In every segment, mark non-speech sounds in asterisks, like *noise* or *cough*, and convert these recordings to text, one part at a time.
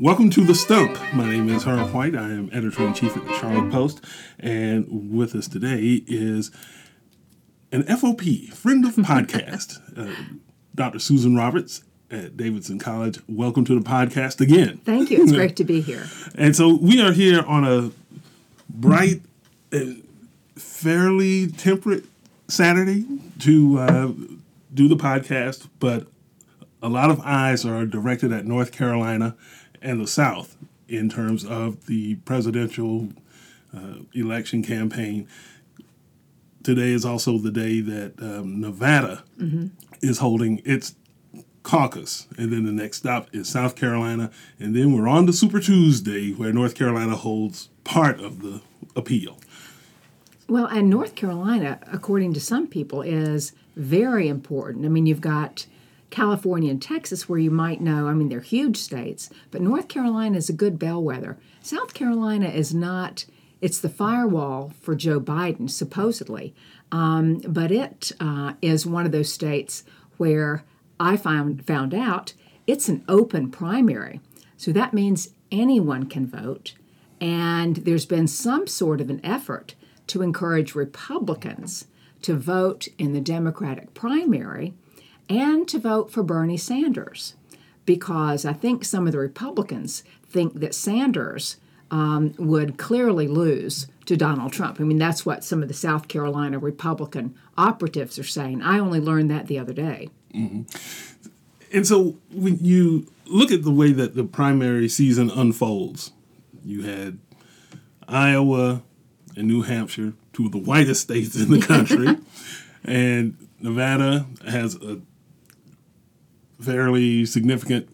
Welcome to The Stump. My name is Herb White. I am editor in chief at the Charlotte Post. And with us today is an FOP, friend of podcast, *laughs* uh, Dr. Susan Roberts at Davidson College. Welcome to the podcast again. Thank you. It's great *laughs* to be here. And so we are here on a bright and fairly temperate Saturday to uh, do the podcast, but a lot of eyes are directed at North Carolina and the South in terms of the presidential uh, election campaign. Today is also the day that um, Nevada is holding its caucus, and then the next stop is South Carolina, and then we're on to Super Tuesday, where North Carolina holds part of the appeal. Well, and North Carolina, according to some people, is very important. I mean, you've got California and Texas where you might know, I mean, they're huge states, but North Carolina is a good bellwether. South Carolina is not, it's the firewall for Joe Biden, supposedly. Um, but it uh, is one of those states where I found, found out it's an open primary. So that means anyone can vote. And there's been some sort of an effort to encourage Republicans to vote in the Democratic primary and to vote for Bernie Sanders because I think some of the Republicans think that Sanders um, would clearly lose to Donald Trump. I mean, that's what some of the South Carolina Republican operatives are saying. I only learned that the other day. And so when you look at the way that the primary season unfolds, you had Iowa and New Hampshire, two of the *laughs* whitest states in the country, *laughs* and Nevada has a fairly significant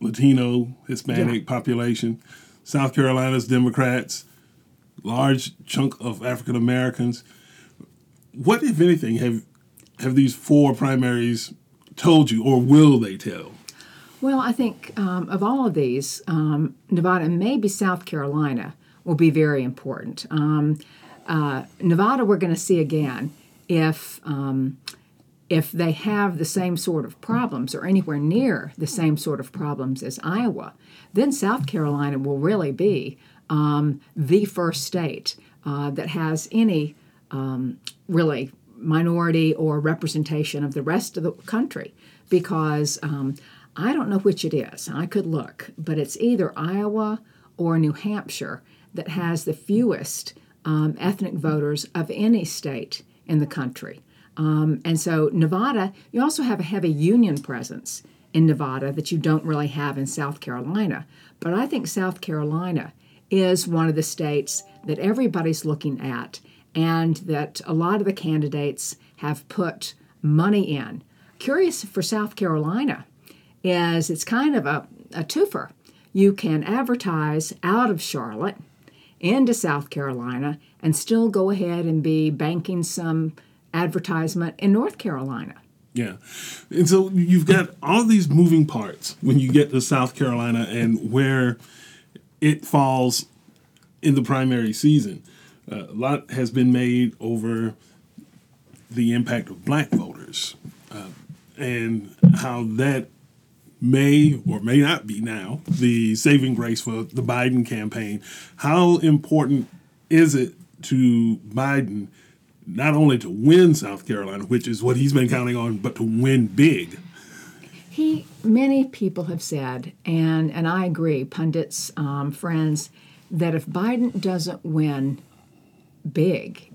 Latino Hispanic Yeah. population. South Carolina's Democrats, large chunk of African Americans. What, if anything, have have these four primaries told you, or will they tell? Well, I think um, of all of these, um, Nevada and maybe South Carolina will be very important. Um, uh, Nevada, we're going to see again if um, if they have the same sort of problems or anywhere near the same sort of problems as Iowa, then South Carolina will really be um, the first state uh, that has any um, really minority or representation of the rest of the country because um, I don't know which it is. I could look, but it's either Iowa or New Hampshire that has the fewest um, ethnic voters of any state in the country. Um, and so, Nevada, you also have a heavy union presence in Nevada that you don't really have in South Carolina. But I think South Carolina is one of the states that everybody's looking at and that a lot of the candidates have put money in. Curious for South Carolina is it's kind of a, a twofer. You can advertise out of Charlotte into South Carolina and still go ahead and be banking some advertisement in North Carolina. Yeah. And so you've got all these moving parts when you get to South Carolina and where it falls in the primary season. Uh, a lot has been made over the impact of black voters uh, and how that may or may not be now the saving grace for the Biden campaign. How important is it to Biden not only to win South Carolina, which is what he's been counting on, but to win big? He, many people have said, and and I agree, pundits, um, friends, that if Biden doesn't win big,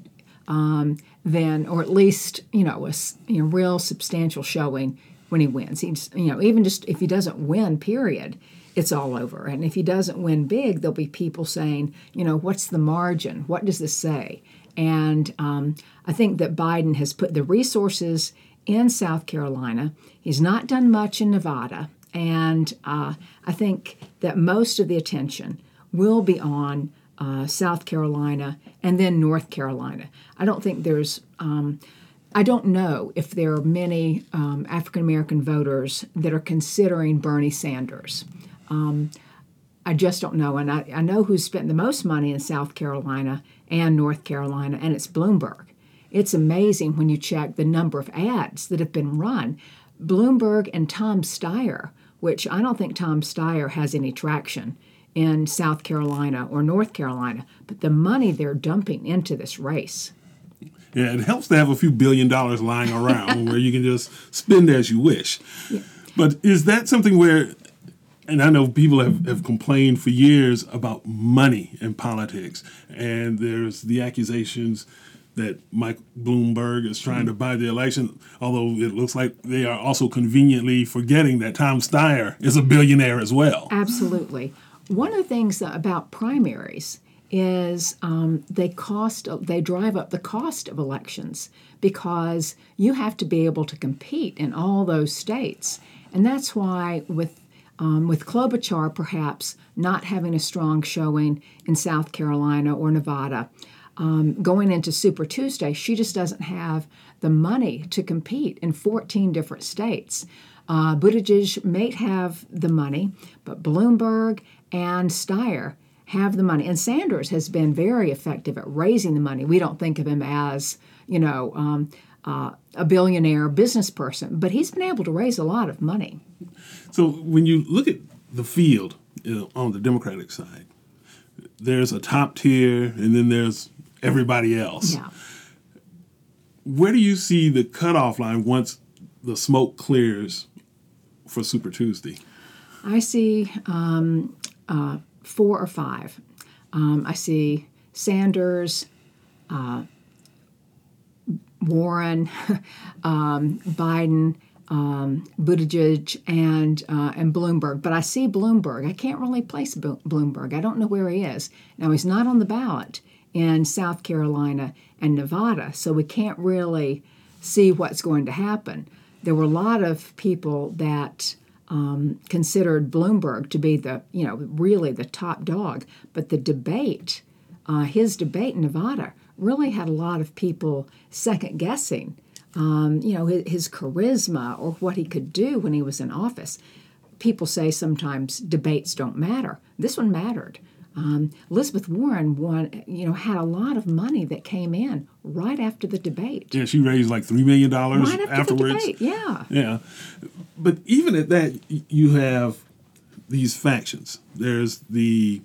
um, then or at least you know a you know, real substantial showing when he wins. He's you know even just if he doesn't win, period, it's all over. And if he doesn't win big, there'll be people saying, you know, what's the margin? What does this say? And um, I think that Biden has put the resources in South Carolina. He's not done much in Nevada. And uh, I think that most of the attention will be on uh, South Carolina and then North Carolina. I don't think there's, um, I don't know if there are many um, African American voters that are considering Bernie Sanders. Um, I just don't know. And I, I know who's spent the most money in South Carolina and North Carolina, and it's Bloomberg. It's amazing when you check the number of ads that have been run. Bloomberg and Tom Steyer which I don't think Tom Steyer has any traction in South Carolina or North Carolina, but the money they're dumping into this race. Yeah, it helps to have a few billion dollars lying around *laughs* where you can just spend as you wish. Yeah. But is that something where, and I know people have, have complained for years about money in politics, and there's the accusations that Mike Bloomberg is trying to buy the election, although it looks like they are also conveniently forgetting that Tom Steyer is a billionaire as well. Absolutely. One of the things about primaries is um, they cost they drive up the cost of elections because you have to be able to compete in all those states, and that's why with um, with Klobuchar perhaps not having a strong showing in South Carolina or Nevada, um, going into Super Tuesday, she just doesn't have the money to compete in 14 different states. Uh, Buttigieg may have the money, but Bloomberg and Steyer have the money. And Sanders has been very effective at raising the money. We don't think of him as, you know, um, uh, a billionaire business person, but he's been able to raise a lot of money. So when you look at the field you know, on the Democratic side, there's a top tier, and then there's everybody else. Yeah. Where do you see the cutoff line once the smoke clears for Super Tuesday? I see um, uh, four or five. Um, I see Sanders, uh, Warren, *laughs* um, Biden, um, Buttigieg, and uh, and Bloomberg. But I see Bloomberg. I can't really place Bloomberg. I don't know where he is. Now he's not on the ballot in South Carolina and Nevada, so we can't really see what's going to happen. There were a lot of people that um, considered Bloomberg to be the, you know, really the top dog. But the debate, uh, his debate in Nevada, really had a lot of people second guessing, um, you know, his, his charisma or what he could do when he was in office. People say sometimes debates don't matter. This one mattered. Um, Elizabeth Warren won, you know, had a lot of money that came in right after the debate. Yeah, she raised like three million dollars right afterwards. Yeah, yeah. But even at that, you have these factions. There's the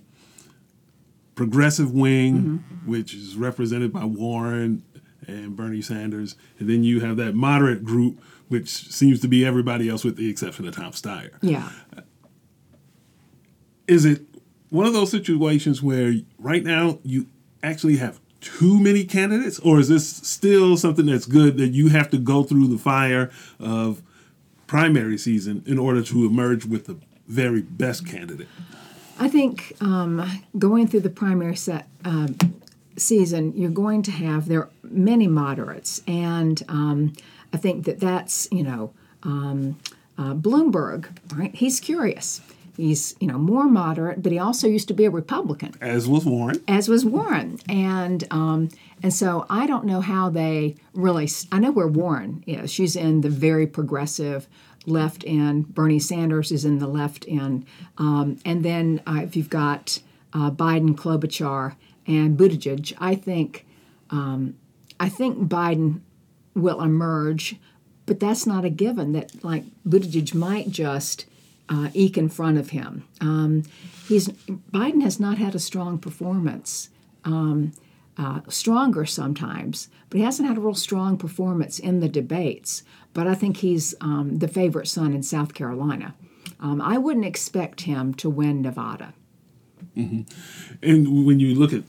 progressive wing, mm-hmm. which is represented by Warren and Bernie Sanders, and then you have that moderate group, which seems to be everybody else with the exception of Tom Steyer. Yeah. Is it one of those situations where right now you actually have too many candidates, or is this still something that's good that you have to go through the fire of primary season in order to emerge with the very best candidate? I think um, going through the primary set, uh, season, you're going to have there are many moderates, and um, I think that that's you know um, uh, Bloomberg, right? He's curious. He's, you know, more moderate, but he also used to be a Republican. As was Warren. As was Warren, and um, and so I don't know how they really. I know where Warren is. She's in the very progressive left end. Bernie Sanders is in the left end, um, and then uh, if you've got uh, Biden, Klobuchar, and Buttigieg, I think um, I think Biden will emerge, but that's not a given. That like Buttigieg might just uh, eke in front of him. Um, he's Biden has not had a strong performance. Um, uh, stronger sometimes, but he hasn't had a real strong performance in the debates. But I think he's um, the favorite son in South Carolina. Um, I wouldn't expect him to win Nevada. Mm-hmm. And when you look at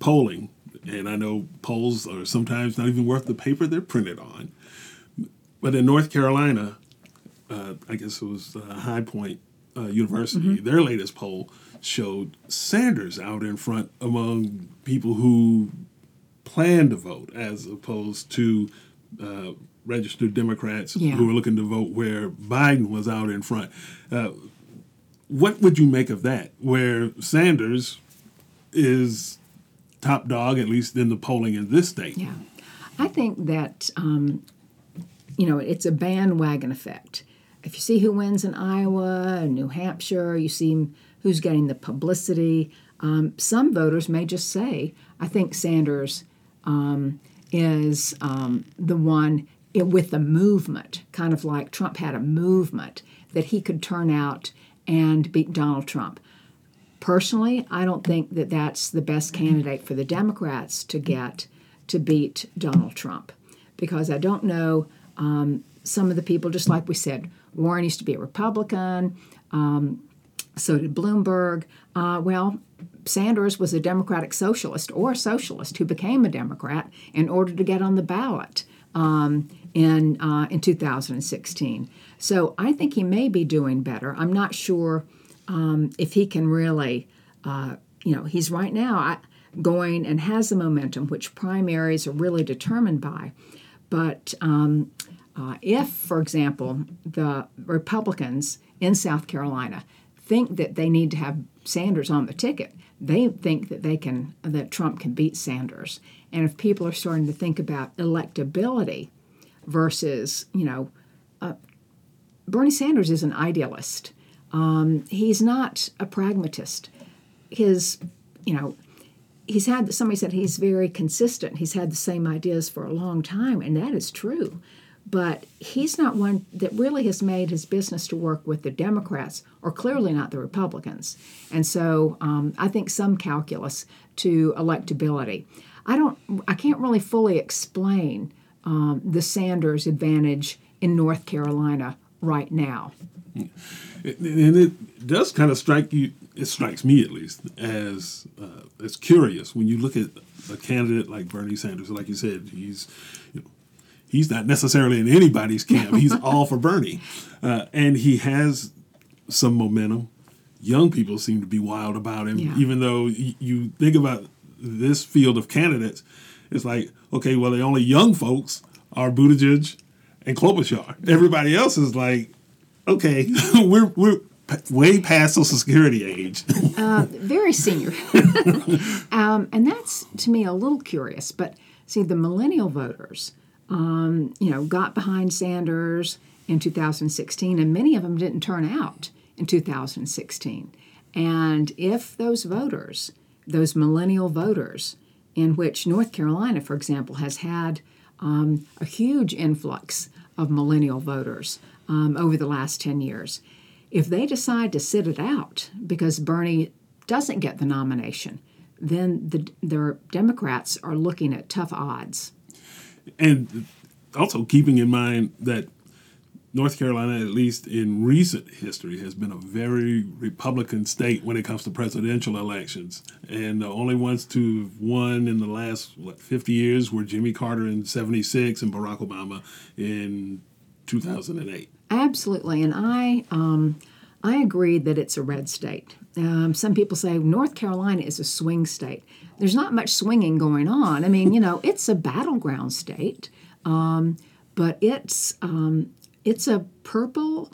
polling, and I know polls are sometimes not even worth the paper they're printed on, but in North Carolina, uh, I guess it was uh, High Point uh, University, mm-hmm. their latest poll showed Sanders out in front among people who plan to vote, as opposed to uh, registered Democrats yeah. who were looking to vote, where Biden was out in front. Uh, what would you make of that? Where Sanders is top dog, at least in the polling in this state. Yeah, I think that um, you know it's a bandwagon effect if you see who wins in Iowa, and New Hampshire, you see who's getting the publicity. Um, some voters may just say, I think Sanders um, is um, the one with the movement, kind of like Trump had a movement that he could turn out and beat Donald Trump. Personally, I don't think that that's the best candidate for the Democrats to get to beat Donald Trump because I don't know um, some of the people, just like we said, Warren used to be a Republican, um, so did Bloomberg. Uh, well, Sanders was a Democratic socialist or a socialist who became a Democrat in order to get on the ballot um, in uh, in 2016. So I think he may be doing better. I'm not sure um, if he can really, uh, you know, he's right now going and has the momentum, which primaries are really determined by. But um, uh, if, for example, the Republicans in South Carolina think that they need to have Sanders on the ticket, they think that they can that Trump can beat Sanders. And if people are starting to think about electability versus, you know, uh, Bernie Sanders is an idealist. Um, he's not a pragmatist. His, you know, he's had somebody said he's very consistent. He's had the same ideas for a long time, and that is true. But he's not one that really has made his business to work with the Democrats, or clearly not the Republicans. And so um, I think some calculus to electability. I don't. I can't really fully explain um, the Sanders advantage in North Carolina right now. And it does kind of strike you. It strikes me at least as uh, as curious when you look at a candidate like Bernie Sanders. Like you said, he's you know, he's not necessarily in anybody's camp. He's *laughs* all for Bernie, uh, and he has some momentum. Young people seem to be wild about him, yeah. even though you think about this field of candidates. It's like, okay, well, the only young folks are Buttigieg and Klobuchar. Everybody else is like, okay, *laughs* we're we're way past Social Security age. *laughs* uh, very senior, *laughs* um, and that's to me a little curious. But see, the millennial voters, um, you know, got behind Sanders in 2016, and many of them didn't turn out in 2016. And if those voters, those millennial voters, in which North Carolina, for example, has had um, a huge influx of millennial voters um, over the last 10 years. If they decide to sit it out because Bernie doesn't get the nomination, then the, the Democrats are looking at tough odds. And also keeping in mind that North Carolina, at least in recent history, has been a very Republican state when it comes to presidential elections. And the only ones to have won in the last, what, 50 years were Jimmy Carter in 76 and Barack Obama in 2008. Absolutely. And I, um, I agree that it's a red state. Um, some people say North Carolina is a swing state. There's not much swinging going on. I mean, you know, it's a battleground state, um, but it's um, it's a purple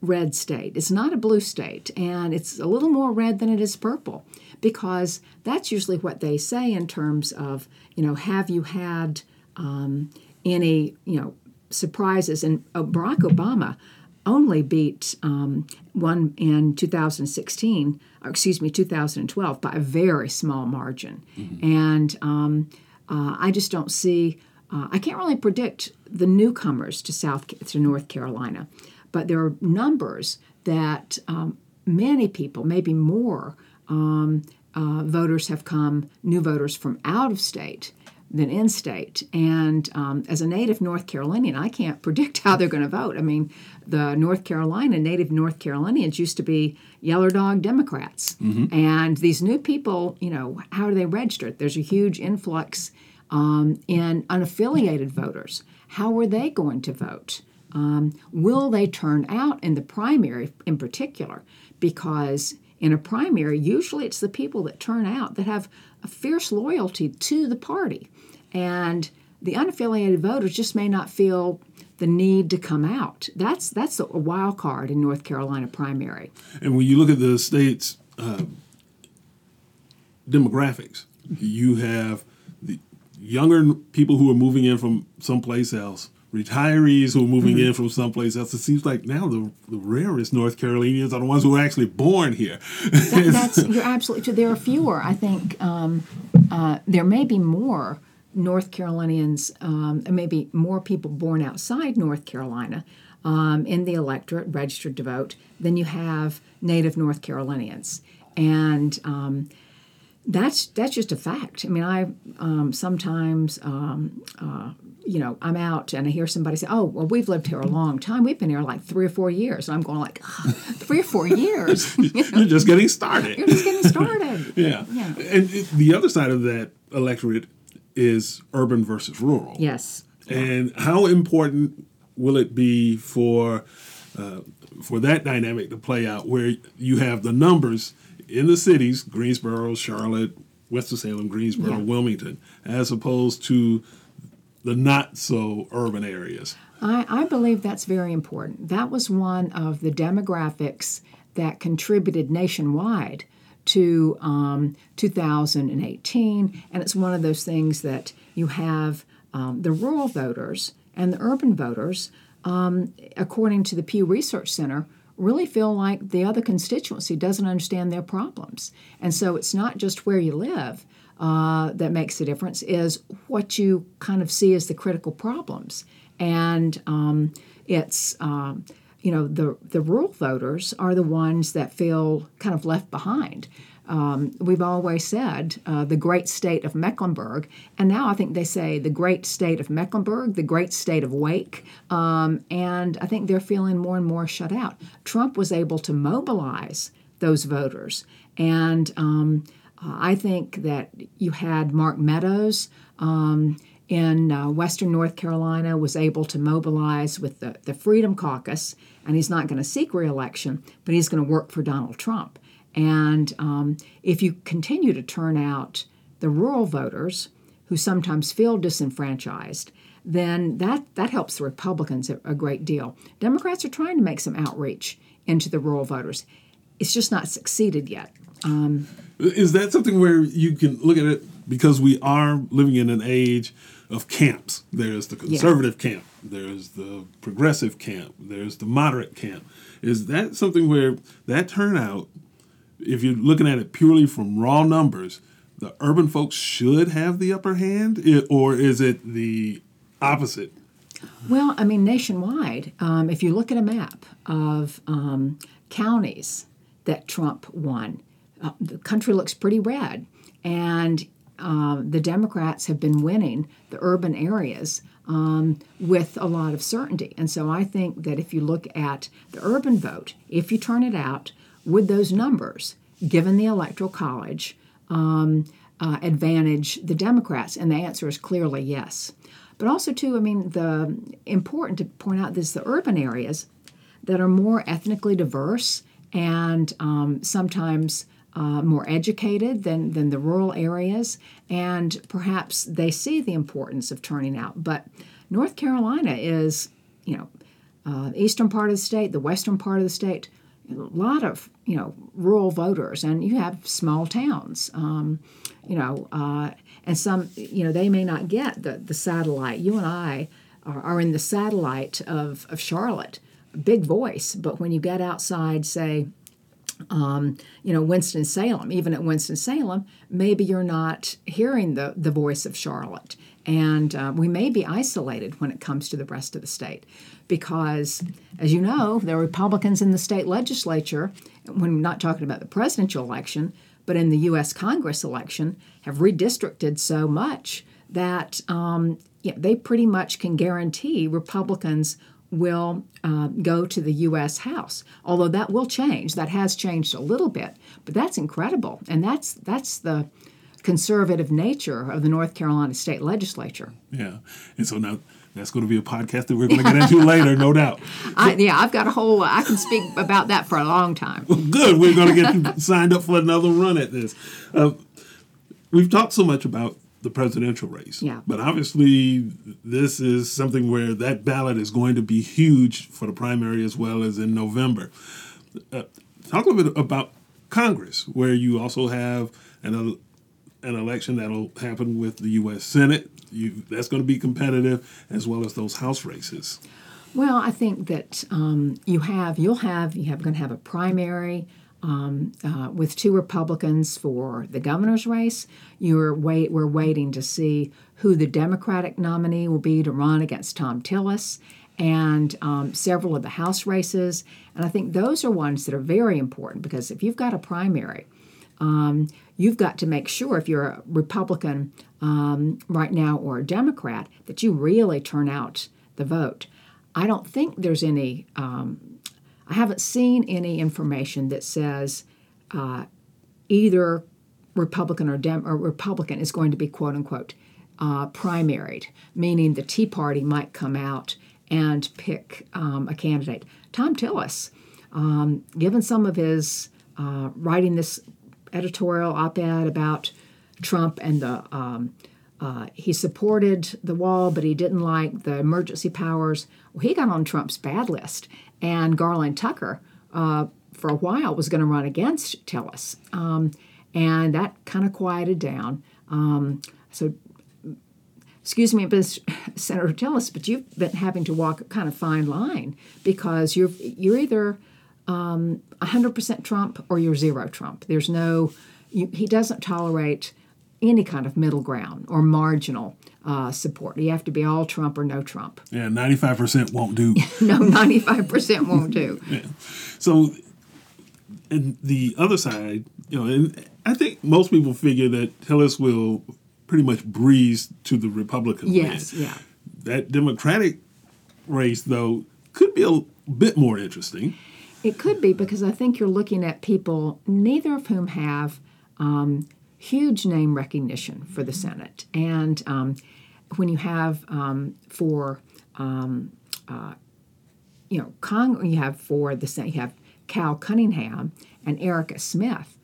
red state. It's not a blue state, and it's a little more red than it is purple because that's usually what they say in terms of, you know, have you had um, any, you know, surprises? And uh, Barack Obama only beat um, one in 2016, excuse me, 2012 by a very small margin. Mm-hmm. And um, uh, I just don't see uh, I can't really predict the newcomers to South to North Carolina, but there are numbers that um, many people, maybe more, um, uh, voters have come, new voters from out of state than in state. And um, as a native North Carolinian, I can't predict how they're going to vote. I mean, the North Carolina, native North Carolinians used to be Yeller Dog Democrats. Mm-hmm. And these new people, you know, how are they registered? There's a huge influx um, and unaffiliated voters. How are they going to vote? Um, will they turn out in the primary in particular? Because in a primary, usually it's the people that turn out that have a fierce loyalty to the party. And the unaffiliated voters just may not feel the need to come out. That's that's a wild card in North Carolina primary. And when you look at the state's uh, demographics, you have the younger people who are moving in from someplace else, retirees who are moving mm-hmm. in from someplace else. It seems like now the, the rarest North Carolinians are the ones who are actually born here. That, *laughs* that's you're absolutely. There are fewer. I think um, uh, there may be more North Carolinians, um, maybe more people born outside North Carolina. um, in the electorate registered to vote than you have native North Carolinians. And um, that's that's just a fact. I mean, I um, sometimes, um, uh, you know, I'm out and I hear somebody say, "Oh, well, we've lived here a long time. We've been here like three or four years," and I'm going like, oh, three or four years? *laughs* You're just getting started. You're just getting started. *laughs* yeah. Yeah. And it- the other side of that electorate is urban versus rural. Yes. And how important will it be for uh, for that dynamic to play out, where you have the numbers in the cities, Greensboro, Charlotte, Winston-Salem, Greensboro, Yeah. Wilmington, as opposed to the not so urban areas? I, I believe that's very important. That was one of the demographics that contributed nationwide to um, 2018, and it's one of those things that you have um, the rural voters and the urban voters, um, according to the Pew Research Center, really feel like the other constituency doesn't understand their problems. And so it's not just where you live uh, that makes a difference, is what you kind of see as the critical problems. And um, it's, um, you know, the, the rural voters are the ones that feel kind of left behind. Um, we've always said uh, the great state of Mecklenburg, and now I think they say the great state of Mecklenburg, the great state of Wake, um, and I think they're feeling more and more shut out. Trump was able to mobilize those voters, and um, I think that you had Mark Meadows um, in uh, Western North Carolina was able to mobilize with the, the Freedom Caucus, and he's not going to seek reelection, but he's going to work for Donald Trump. And um, if you continue to turn out the rural voters who sometimes feel disenfranchised, then that, that helps the Republicans a, a great deal. Democrats are trying to make some outreach into the rural voters. It's just not succeeded yet. Is that something where you can look at it because we are living in an age of camps? There's the conservative camp, there's the progressive camp, there's the moderate camp. Is that something where that turnout, if you're looking at it purely from raw numbers, the urban folks should have the upper hand, or is it the opposite? Well, I mean, nationwide, um, if you look at a map of um, counties that Trump won, uh, the country looks pretty red. And uh, the Democrats have been winning the urban areas um, with a lot of certainty. And so I think that if you look at the urban vote, if you turn it out with those numbers, given the Electoral College, um, uh, advantage the Democrats? And the answer is clearly yes. But also, too, I mean, the important to point out this: the urban areas that are more ethnically diverse and um, sometimes uh, more educated than, than the rural areas, and perhaps they see the importance of turning out. But North Carolina is, you know, uh, eastern part of the state, the western part of the state, a lot of you know rural voters, and you have small towns. Um, you know, uh, and some you know they may not get the the satellite. You and I are, are in the satellite of of Charlotte, big voice, but when you get outside, say. Um, you know, Winston Salem. Even at Winston Salem, maybe you're not hearing the the voice of Charlotte, and uh, we may be isolated when it comes to the rest of the state, because, as you know, there are Republicans in the state legislature. When we're not talking about the presidential election, but in the U.S. Congress election, have redistricted so much that um, they pretty much can guarantee Republicans will uh, go to the U.S. House. Although that will change, that has changed a little bit, but that's incredible, and that's that's the conservative nature of the North Carolina state legislature. Yeah, and so now that's going to be a podcast that we're going to get into later, no doubt. *laughs* I, yeah, I've got a whole. I can speak about that for a long time. Good, we're going to get signed up for another run at this. Uh, we've talked so much about the presidential race, Yeah. but obviously this is something where that ballot is going to be huge for the primary as well as in November. Uh, talk a little bit about Congress, where you also have an an election that'll happen with the U.S. Senate. You, that's going to be competitive, as well as those House races. Well, I think that um, you have you'll have you have going to have a primary um, uh, with two Republicans for the governor's race. You're wait we're waiting to see who the Democratic nominee will be to run against Thom Tillis, and um, several of the House races. And I think those are ones that are very important because if you've got a primary, um, you've got to make sure if you're a Republican um, right now or a Democrat that you really turn out the vote. I don't think there's any, um, I haven't seen any information that says uh, either Republican or, Dem- or Republican is going to be quote unquote uh, primaried, meaning the Tea Party might come out and pick um, a candidate. Thom Tillis, um, given some of his uh, writing this editorial op-ed about Trump and the um, uh, he supported the wall, but he didn't like the emergency powers. Well, he got on Trump's bad list, and Garland Tucker, uh, for a while, was going to run against Tillis, um, and that kind of quieted down. Um, so excuse me, *laughs* Senator Tillis, but you've been having to walk a kind of fine line because you're you're either um, 100% Trump or you're zero Trump. There's no, you, he doesn't tolerate any kind of middle ground or marginal uh, support. You have to be all Trump or no Trump. Yeah, 95% won't do. *laughs* no, 95% won't do. *laughs* yeah. So, and the other side, you know, and I think most people figure that Tillis will pretty much breeze to the Republican yes, win. yeah. That Democratic race, though, could be a bit more interesting. It could be because I think you're looking at people, neither of whom have um, huge name recognition for the Senate. And um, when you have um, for, um, uh, you know, Cong- you have for the Senate, you have Cal Cunningham and Erica Smith.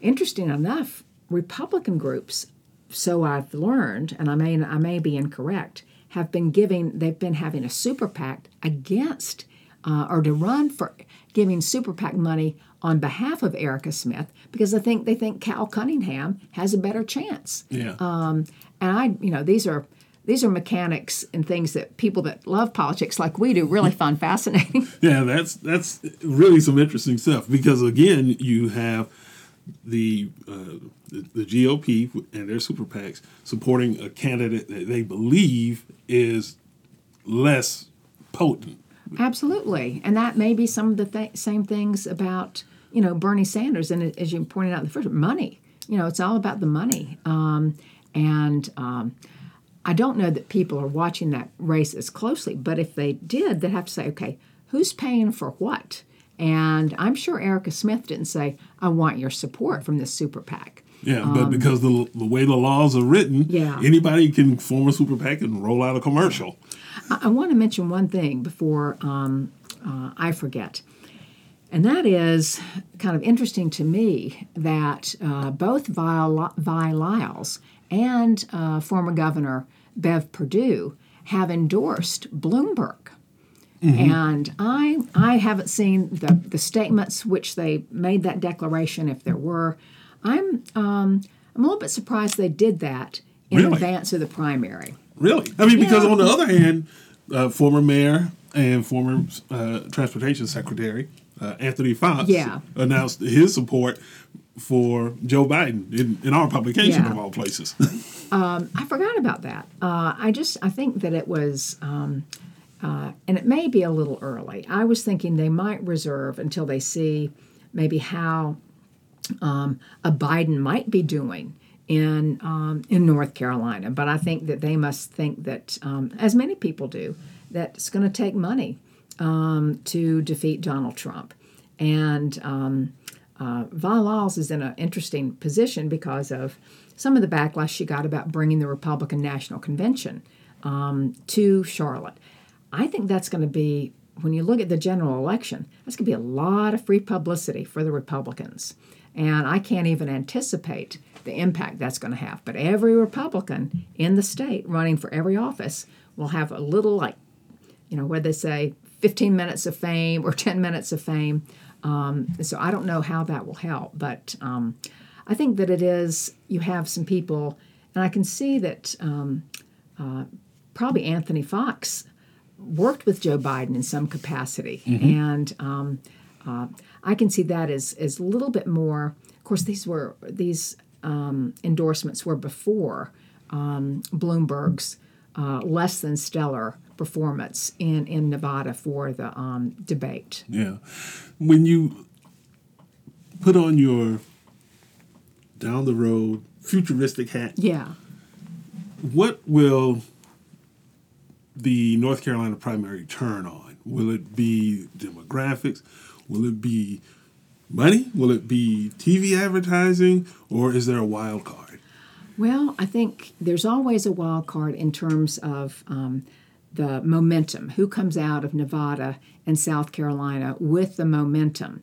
Interesting enough, Republican groups so I've learned, and I may I may be incorrect, have been giving they've been having a super PAC against uh, or to run for giving super PAC money on behalf of Erica Smith because I think they think Cal Cunningham has a better chance. Yeah. Um, and I, you know, these are these are mechanics and things that people that love politics like we do really find *laughs* fascinating. Yeah, that's that's really some interesting stuff because again, you have the, uh, the, the GOP and their super PACs supporting a candidate that they believe is less potent. Absolutely, and that may be some of the th- same things about you know Bernie Sanders, and as you pointed out in the first, money. You know, it's all about the money, um, and um, I don't know that people are watching that race as closely. But if they did, they'd have to say, okay, who's paying for what? And I'm sure Erica Smith didn't say, I want your support from this super PAC. Yeah, but um, because the, the way the laws are written, yeah. anybody can form a super PAC and roll out a commercial. I, I want to mention one thing before um, uh, I forget. And that is kind of interesting to me that uh, both Vi, Vi Lyles and uh, former Governor Bev Perdue have endorsed Bloomberg. Mm-hmm. And I I haven't seen the, the statements which they made that declaration, if there were. I'm um, I'm a little bit surprised they did that in really? advance of the primary. Really? I mean, because yeah. on the other hand, uh, former mayor and former uh, transportation secretary uh, Anthony Foxx yeah. announced his support for Joe Biden in, in our publication yeah. of all places. *laughs* um, I forgot about that. Uh, I just I think that it was. Um, uh, and it may be a little early. I was thinking they might reserve until they see maybe how um, a Biden might be doing in um, in North Carolina. But I think that they must think that, um, as many people do, that it's going to take money um, to defeat Donald Trump. And um, uh, is in an interesting position because of some of the backlash she got about bringing the Republican National Convention um, to Charlotte. I think that's going to be, when you look at the general election, that's going to be a lot of free publicity for the Republicans. And I can't even anticipate the impact that's going to have. But every Republican in the state running for every office will have a little, like, you know, where they say 15 minutes of fame or 10 minutes of fame. Um, so I don't know how that will help. But um, I think that it is, you have some people, and I can see that um, uh, probably Anthony Foxx worked with Joe Biden in some capacity, mm-hmm. and um, uh, I can see that as as a little bit more. Of course, these were these um, endorsements were before um, Bloomberg's uh, less than stellar performance in, in Nevada for the um, debate. Yeah. When you put on your down the road futuristic hat, Yeah. what will the North Carolina primary turn on? Will it be demographics? Will it be money? Will it be TV advertising? Or is there a wild card? Well, I think there's always a wild card in terms of um, the momentum. Who comes out of Nevada and South Carolina with the momentum?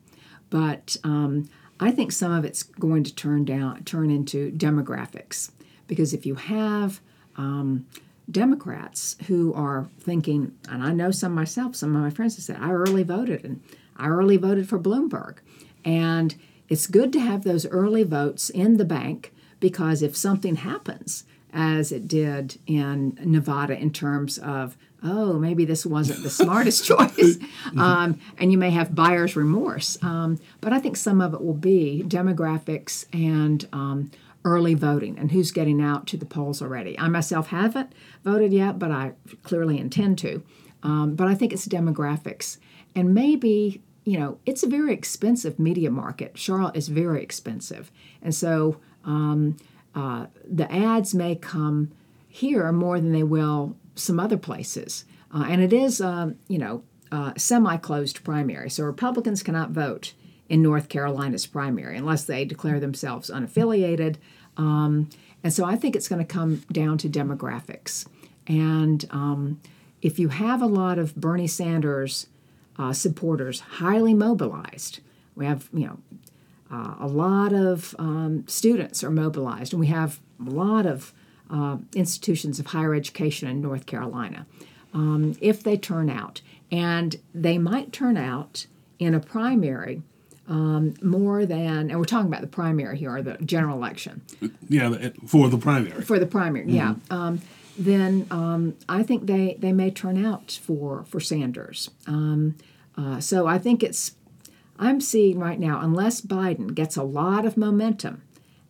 But um, I think some of it's going to turn down, turn into demographics, because if you have um, Democrats who are thinking, and I know some myself, some of my friends have said, I early voted and I early voted for Bloomberg. And it's good to have those early votes in the bank because if something happens, as it did in Nevada in terms of, oh, maybe this wasn't the smartest *laughs* choice, um, and you may have buyer's remorse. Um, but I think some of it will be demographics and um, early voting and who's getting out to the polls already. I myself haven't voted yet, but I clearly intend to. Um, but I think it's demographics and maybe you know it's a very expensive media market. Charlotte is very expensive, and so um, uh, the ads may come here more than they will some other places. Uh, and it is, um, you know, uh, semi-closed primary, so Republicans cannot vote in North Carolina's primary unless they declare themselves unaffiliated. Um, and so I think it's going to come down to demographics. And um, if you have a lot of Bernie Sanders uh, supporters highly mobilized, we have, you know, uh, a lot of um, students are mobilized, and we have a lot of uh, institutions of higher education in North Carolina. Um, if they turn out, and they might turn out in a primary um, more than, and we're talking about the primary here, or the general election. Yeah, for the primary. For the primary, mm-hmm. yeah. Um, then um, I think they, they may turn out for for Sanders. Um, uh, so I think it's I'm seeing right now, unless Biden gets a lot of momentum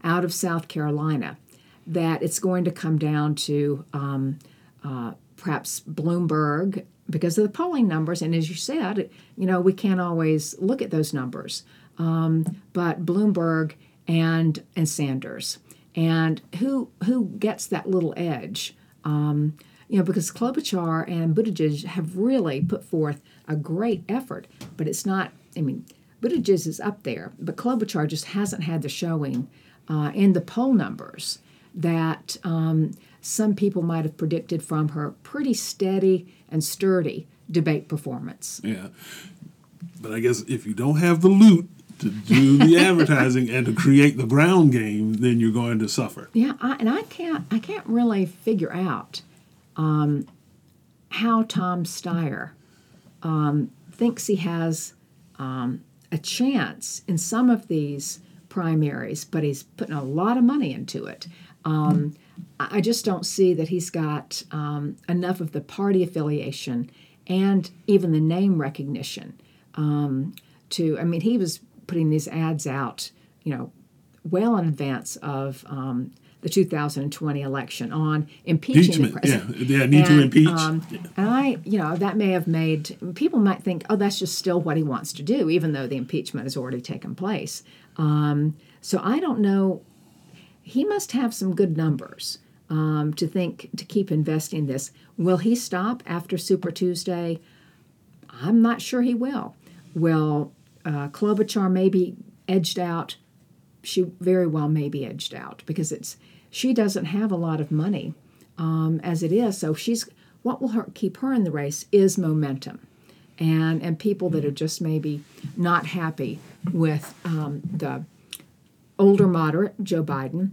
out of South Carolina, that it's going to come down to um, uh, perhaps Bloomberg because of the polling numbers. And as you said, you know, we can't always look at those numbers. Um, but Bloomberg and and Sanders, and who who gets that little edge? Um, you know, because Klobuchar and Buttigieg have really put forth a great effort, but it's not. I mean, Buttigieg is up there, but Klobuchar just hasn't had the showing uh, in the poll numbers that um, some people might have predicted from her pretty steady and sturdy debate performance. Yeah. But I guess if you don't have the loot to do the *laughs* advertising and to create the ground game, then you're going to suffer. Yeah, I, and I can't I can't really figure out um, how Tom Steyer um, thinks he has um, a chance in some of these primaries, but he's putting a lot of money into it. Um, I just don't see that he's got um, enough of the party affiliation and even the name recognition um, to. I mean, he was putting these ads out, you know, well in advance of um, the 2020 election on impeaching the president. Yeah, yeah need and, to impeach. Um, yeah. And I, you know, that may have made people might think, oh, that's just still what he wants to do, even though the impeachment has already taken place. Um, so I don't know he must have some good numbers um, to think to keep investing this. Will he stop after Super Tuesday? I'm not sure he will. Will uh, Klobuchar maybe edged out? She very well may be edged out because it's she doesn't have a lot of money um, as it is. So she's what will her, keep her in the race is momentum, and and people that are just maybe not happy with um, the older moderate, Joe Biden,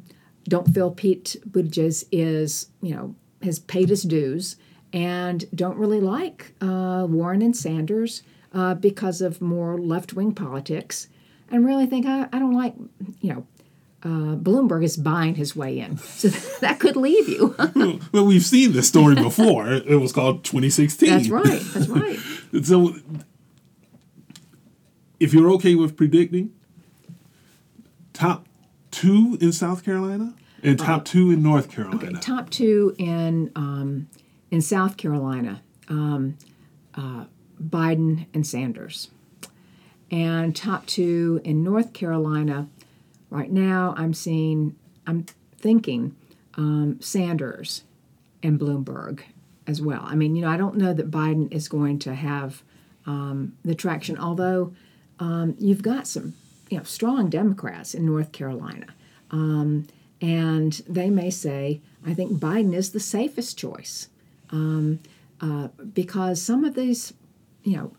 don't feel Pete Buttigieg is, you know, has paid his dues, and don't really like uh, Warren and Sanders uh, because of more left wing politics, and really think I, I don't like, you know, uh, Bloomberg is buying his way in. So *laughs* that could leave you. *laughs* well, we've seen this story before. It was called 2016. That's right. That's *laughs* right. so, if you're okay with predicting, top two in South Carolina and top uh, two in North Carolina. Okay, top two in um, in South Carolina. um, uh, Biden and Sanders. And top two in North Carolina, right now I'm seeing, I'm thinking um, Sanders and Bloomberg as well. I mean, you know, I don't know that Biden is going to have um, the traction, although um, you've got some, you know, strong Democrats in North Carolina. Um, and they may say, I think Biden is the safest choice um, uh, because some of these, you know,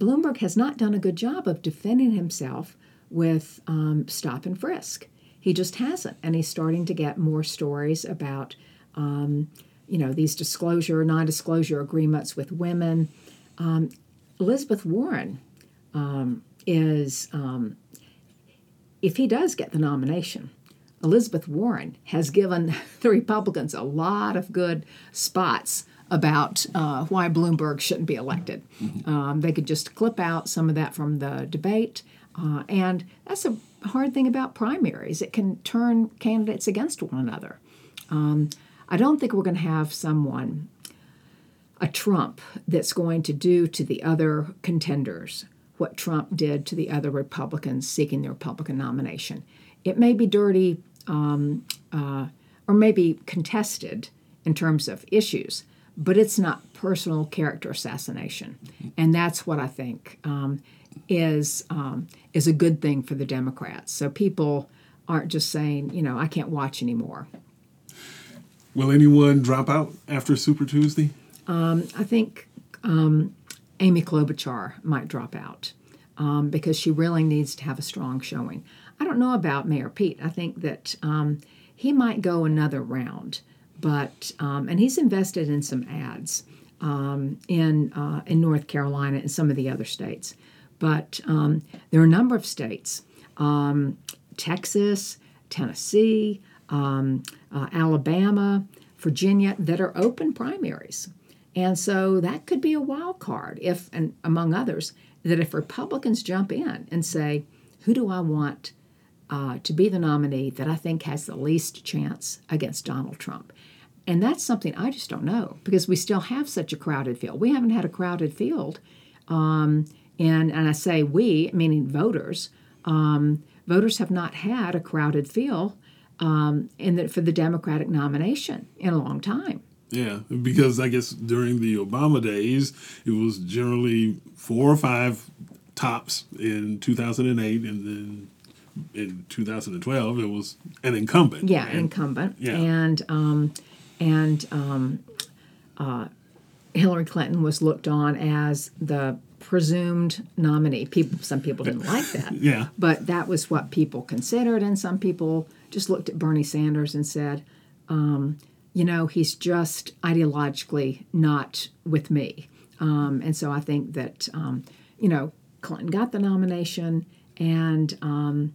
Bloomberg has not done a good job of defending himself with um, stop and frisk. He just hasn't, and he's starting to get more stories about, um, you know, these disclosure, non-disclosure agreements with women. Um, Elizabeth Warren um, is, um, if he does get the nomination, Elizabeth Warren has given *laughs* the Republicans a lot of good spots about uh, why Bloomberg shouldn't be elected. Um, they could just clip out some of that from the debate. Uh, and that's a hard thing about primaries. It can turn candidates against one another. Um, I don't think we're going to have someone, a Trump, that's going to do to the other contenders what Trump did to the other Republicans seeking the Republican nomination. It may be dirty um, uh, or maybe contested in terms of issues, but it's not personal character assassination, and that's what I think um, is um, is a good thing for the Democrats. So people aren't just saying, you know, I can't watch anymore. Will anyone drop out after Super Tuesday? I think um, Amy Klobuchar might drop out um, because she really needs to have a strong showing. I don't know about Mayor Pete. I think that um, he might go another round, but um, and he's invested in some ads um, in uh, in North Carolina and some of the other states. But um, there are a number of states, um, Texas, Tennessee, um, uh, Alabama, Virginia, that are open primaries. And so that could be a wild card if, and among others, that if Republicans jump in and say, who do I want uh, to be the nominee that I think has the least chance against Donald Trump? And that's something I just don't know because we still have such a crowded field. We haven't had a crowded field. Um, and, and I say we, meaning voters. Um, voters have not had a crowded field um, in the, for the Democratic nomination in a long time. Yeah, because I guess during the Obama days, it was generally four or five tops in 2008, and then in 2012 it was an incumbent. Yeah, and, incumbent. yeah. And um, and um, uh, Hillary Clinton was looked on as the presumed nominee. People, some people didn't like that. *laughs* Yeah. But that was what people considered, and some people just looked at Bernie Sanders and said, um, you know, he's just ideologically not with me. Um, and so I think that, um, you know, Clinton got the nomination, and um,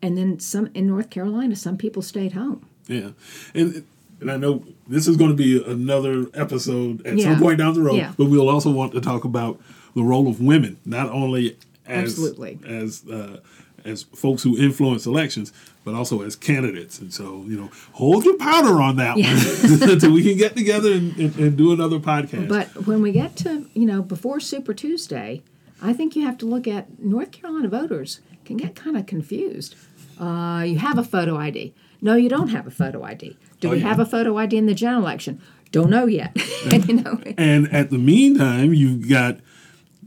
and then some in North Carolina, some people stayed home. Yeah, and and I know this is going to be another episode at Yeah. some point down the road, Yeah. but we'll also want to talk about the role of women, not only as Absolutely. as uh, as folks who influence elections, but also as candidates. And so, you know, hold your powder on that one *laughs* until we can get together and, and, and do another podcast. But when we get to, you know, before Super Tuesday, I think you have to look at North Carolina voters can get kind of confused. Uh, you have a photo ID. No, you don't have a photo ID. Do Oh, we yeah. have a photo ID in the general election? Don't know yet. *laughs* and, you know, And at the meantime, you've got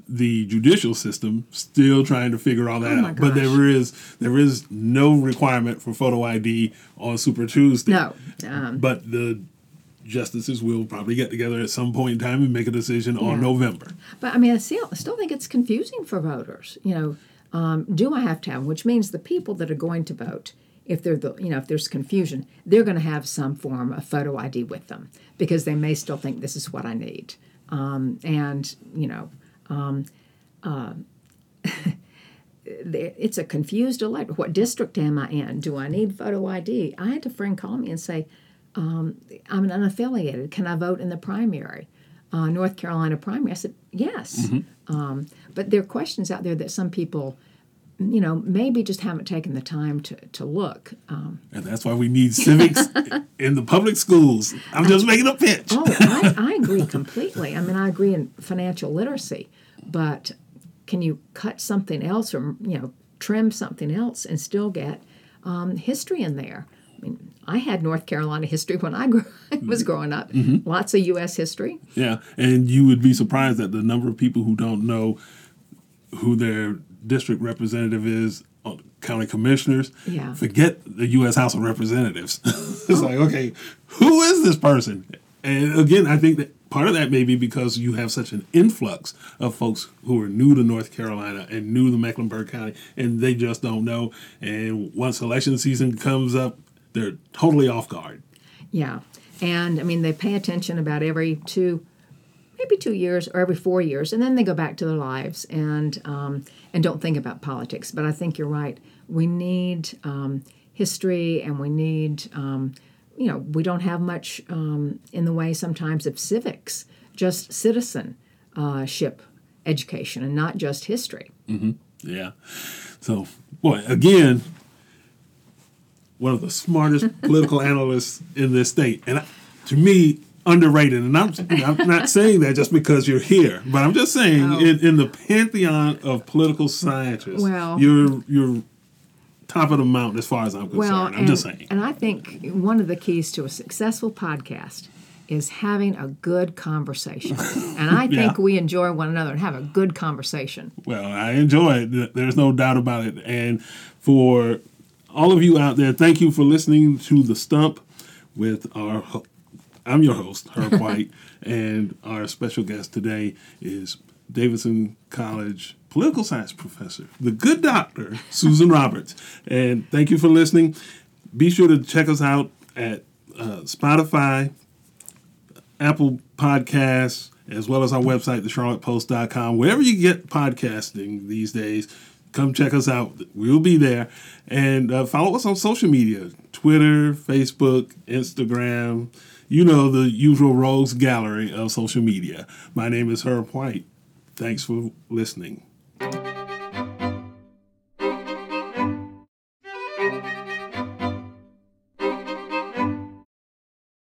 the judicial system still trying to figure all that Oh out. But there is there is no requirement for photo ID on Super Tuesday. no. Um, But the justices will probably get together at some point in time and make a decision on November. But I mean, I still, I still think it's confusing for voters. You know, um, do I have to have? Which means the people that are going to vote, if they're the, you know, if there's confusion, they're going to have some form of photo ID with them because they may still think this is what I need. Um, and you know, um, *laughs* uh, it's a confused elect. What district am I in? Do I need photo ID? I had a friend call me and say, um, I'm an unaffiliated. Can I vote in the primary? Uh, North Carolina primary. I said, yes. Um, but there are questions out there that some people you know, maybe just haven't taken the time to, to look. Um, And that's why we need civics in the public schools. I'm just making a pitch. oh, I, I agree completely. I mean, I agree in financial literacy, but can you cut something else or, you know, trim something else and still get um, history in there? I mean, I had North Carolina history when I grew, was growing up. Lots of U.S. history. Yeah, and you would be surprised at the number of people who don't know who their district representative is, uh, county commissioners. Yeah. Forget the U.S. House of Representatives. *laughs* it's like, okay, who is this person? And again, I think that part of that may be because you have such an influx of folks who are new to North Carolina and new to Mecklenburg County, and they just don't know. And once election season comes up, they're totally off guard. Yeah. And I mean, they pay attention about every two, maybe two years or every four years, and then they go back to their lives and um, and don't think about politics. But I think you're right. We need um, history, and we need um, you know we don't have much um, in the way sometimes of civics, just citizenship education, and not just history. Yeah. So, boy, again, one of the smartest *laughs* political analysts in this state, and I, to me, underrated. And I'm I'm not saying that just because you're here, but I'm just saying Oh. in, in the pantheon of political scientists, Well- you're you're top of the mountain as far as I'm concerned. Well, I'm and, just saying. and I think one of the keys to a successful podcast is having a good conversation. *laughs* and I think Yeah. we enjoy one another and have a good conversation. Well, I enjoy it. There's no doubt about it. And for all of you out there, thank you for listening to The Stump with our. I'm your host, Herb *laughs* White, and our special guest today is Davidson College political science professor, the good doctor, Susan Roberts. And thank you for listening. Be sure to check us out at uh, Spotify, Apple Podcasts, as well as our website, thecharlottepost.com. Wherever you get podcasting these days, come check us out. We'll be there. And uh, follow us on social media Twitter, Facebook, Instagram. You know, the usual rogues gallery of social media. My name is Herb White. Thanks for listening.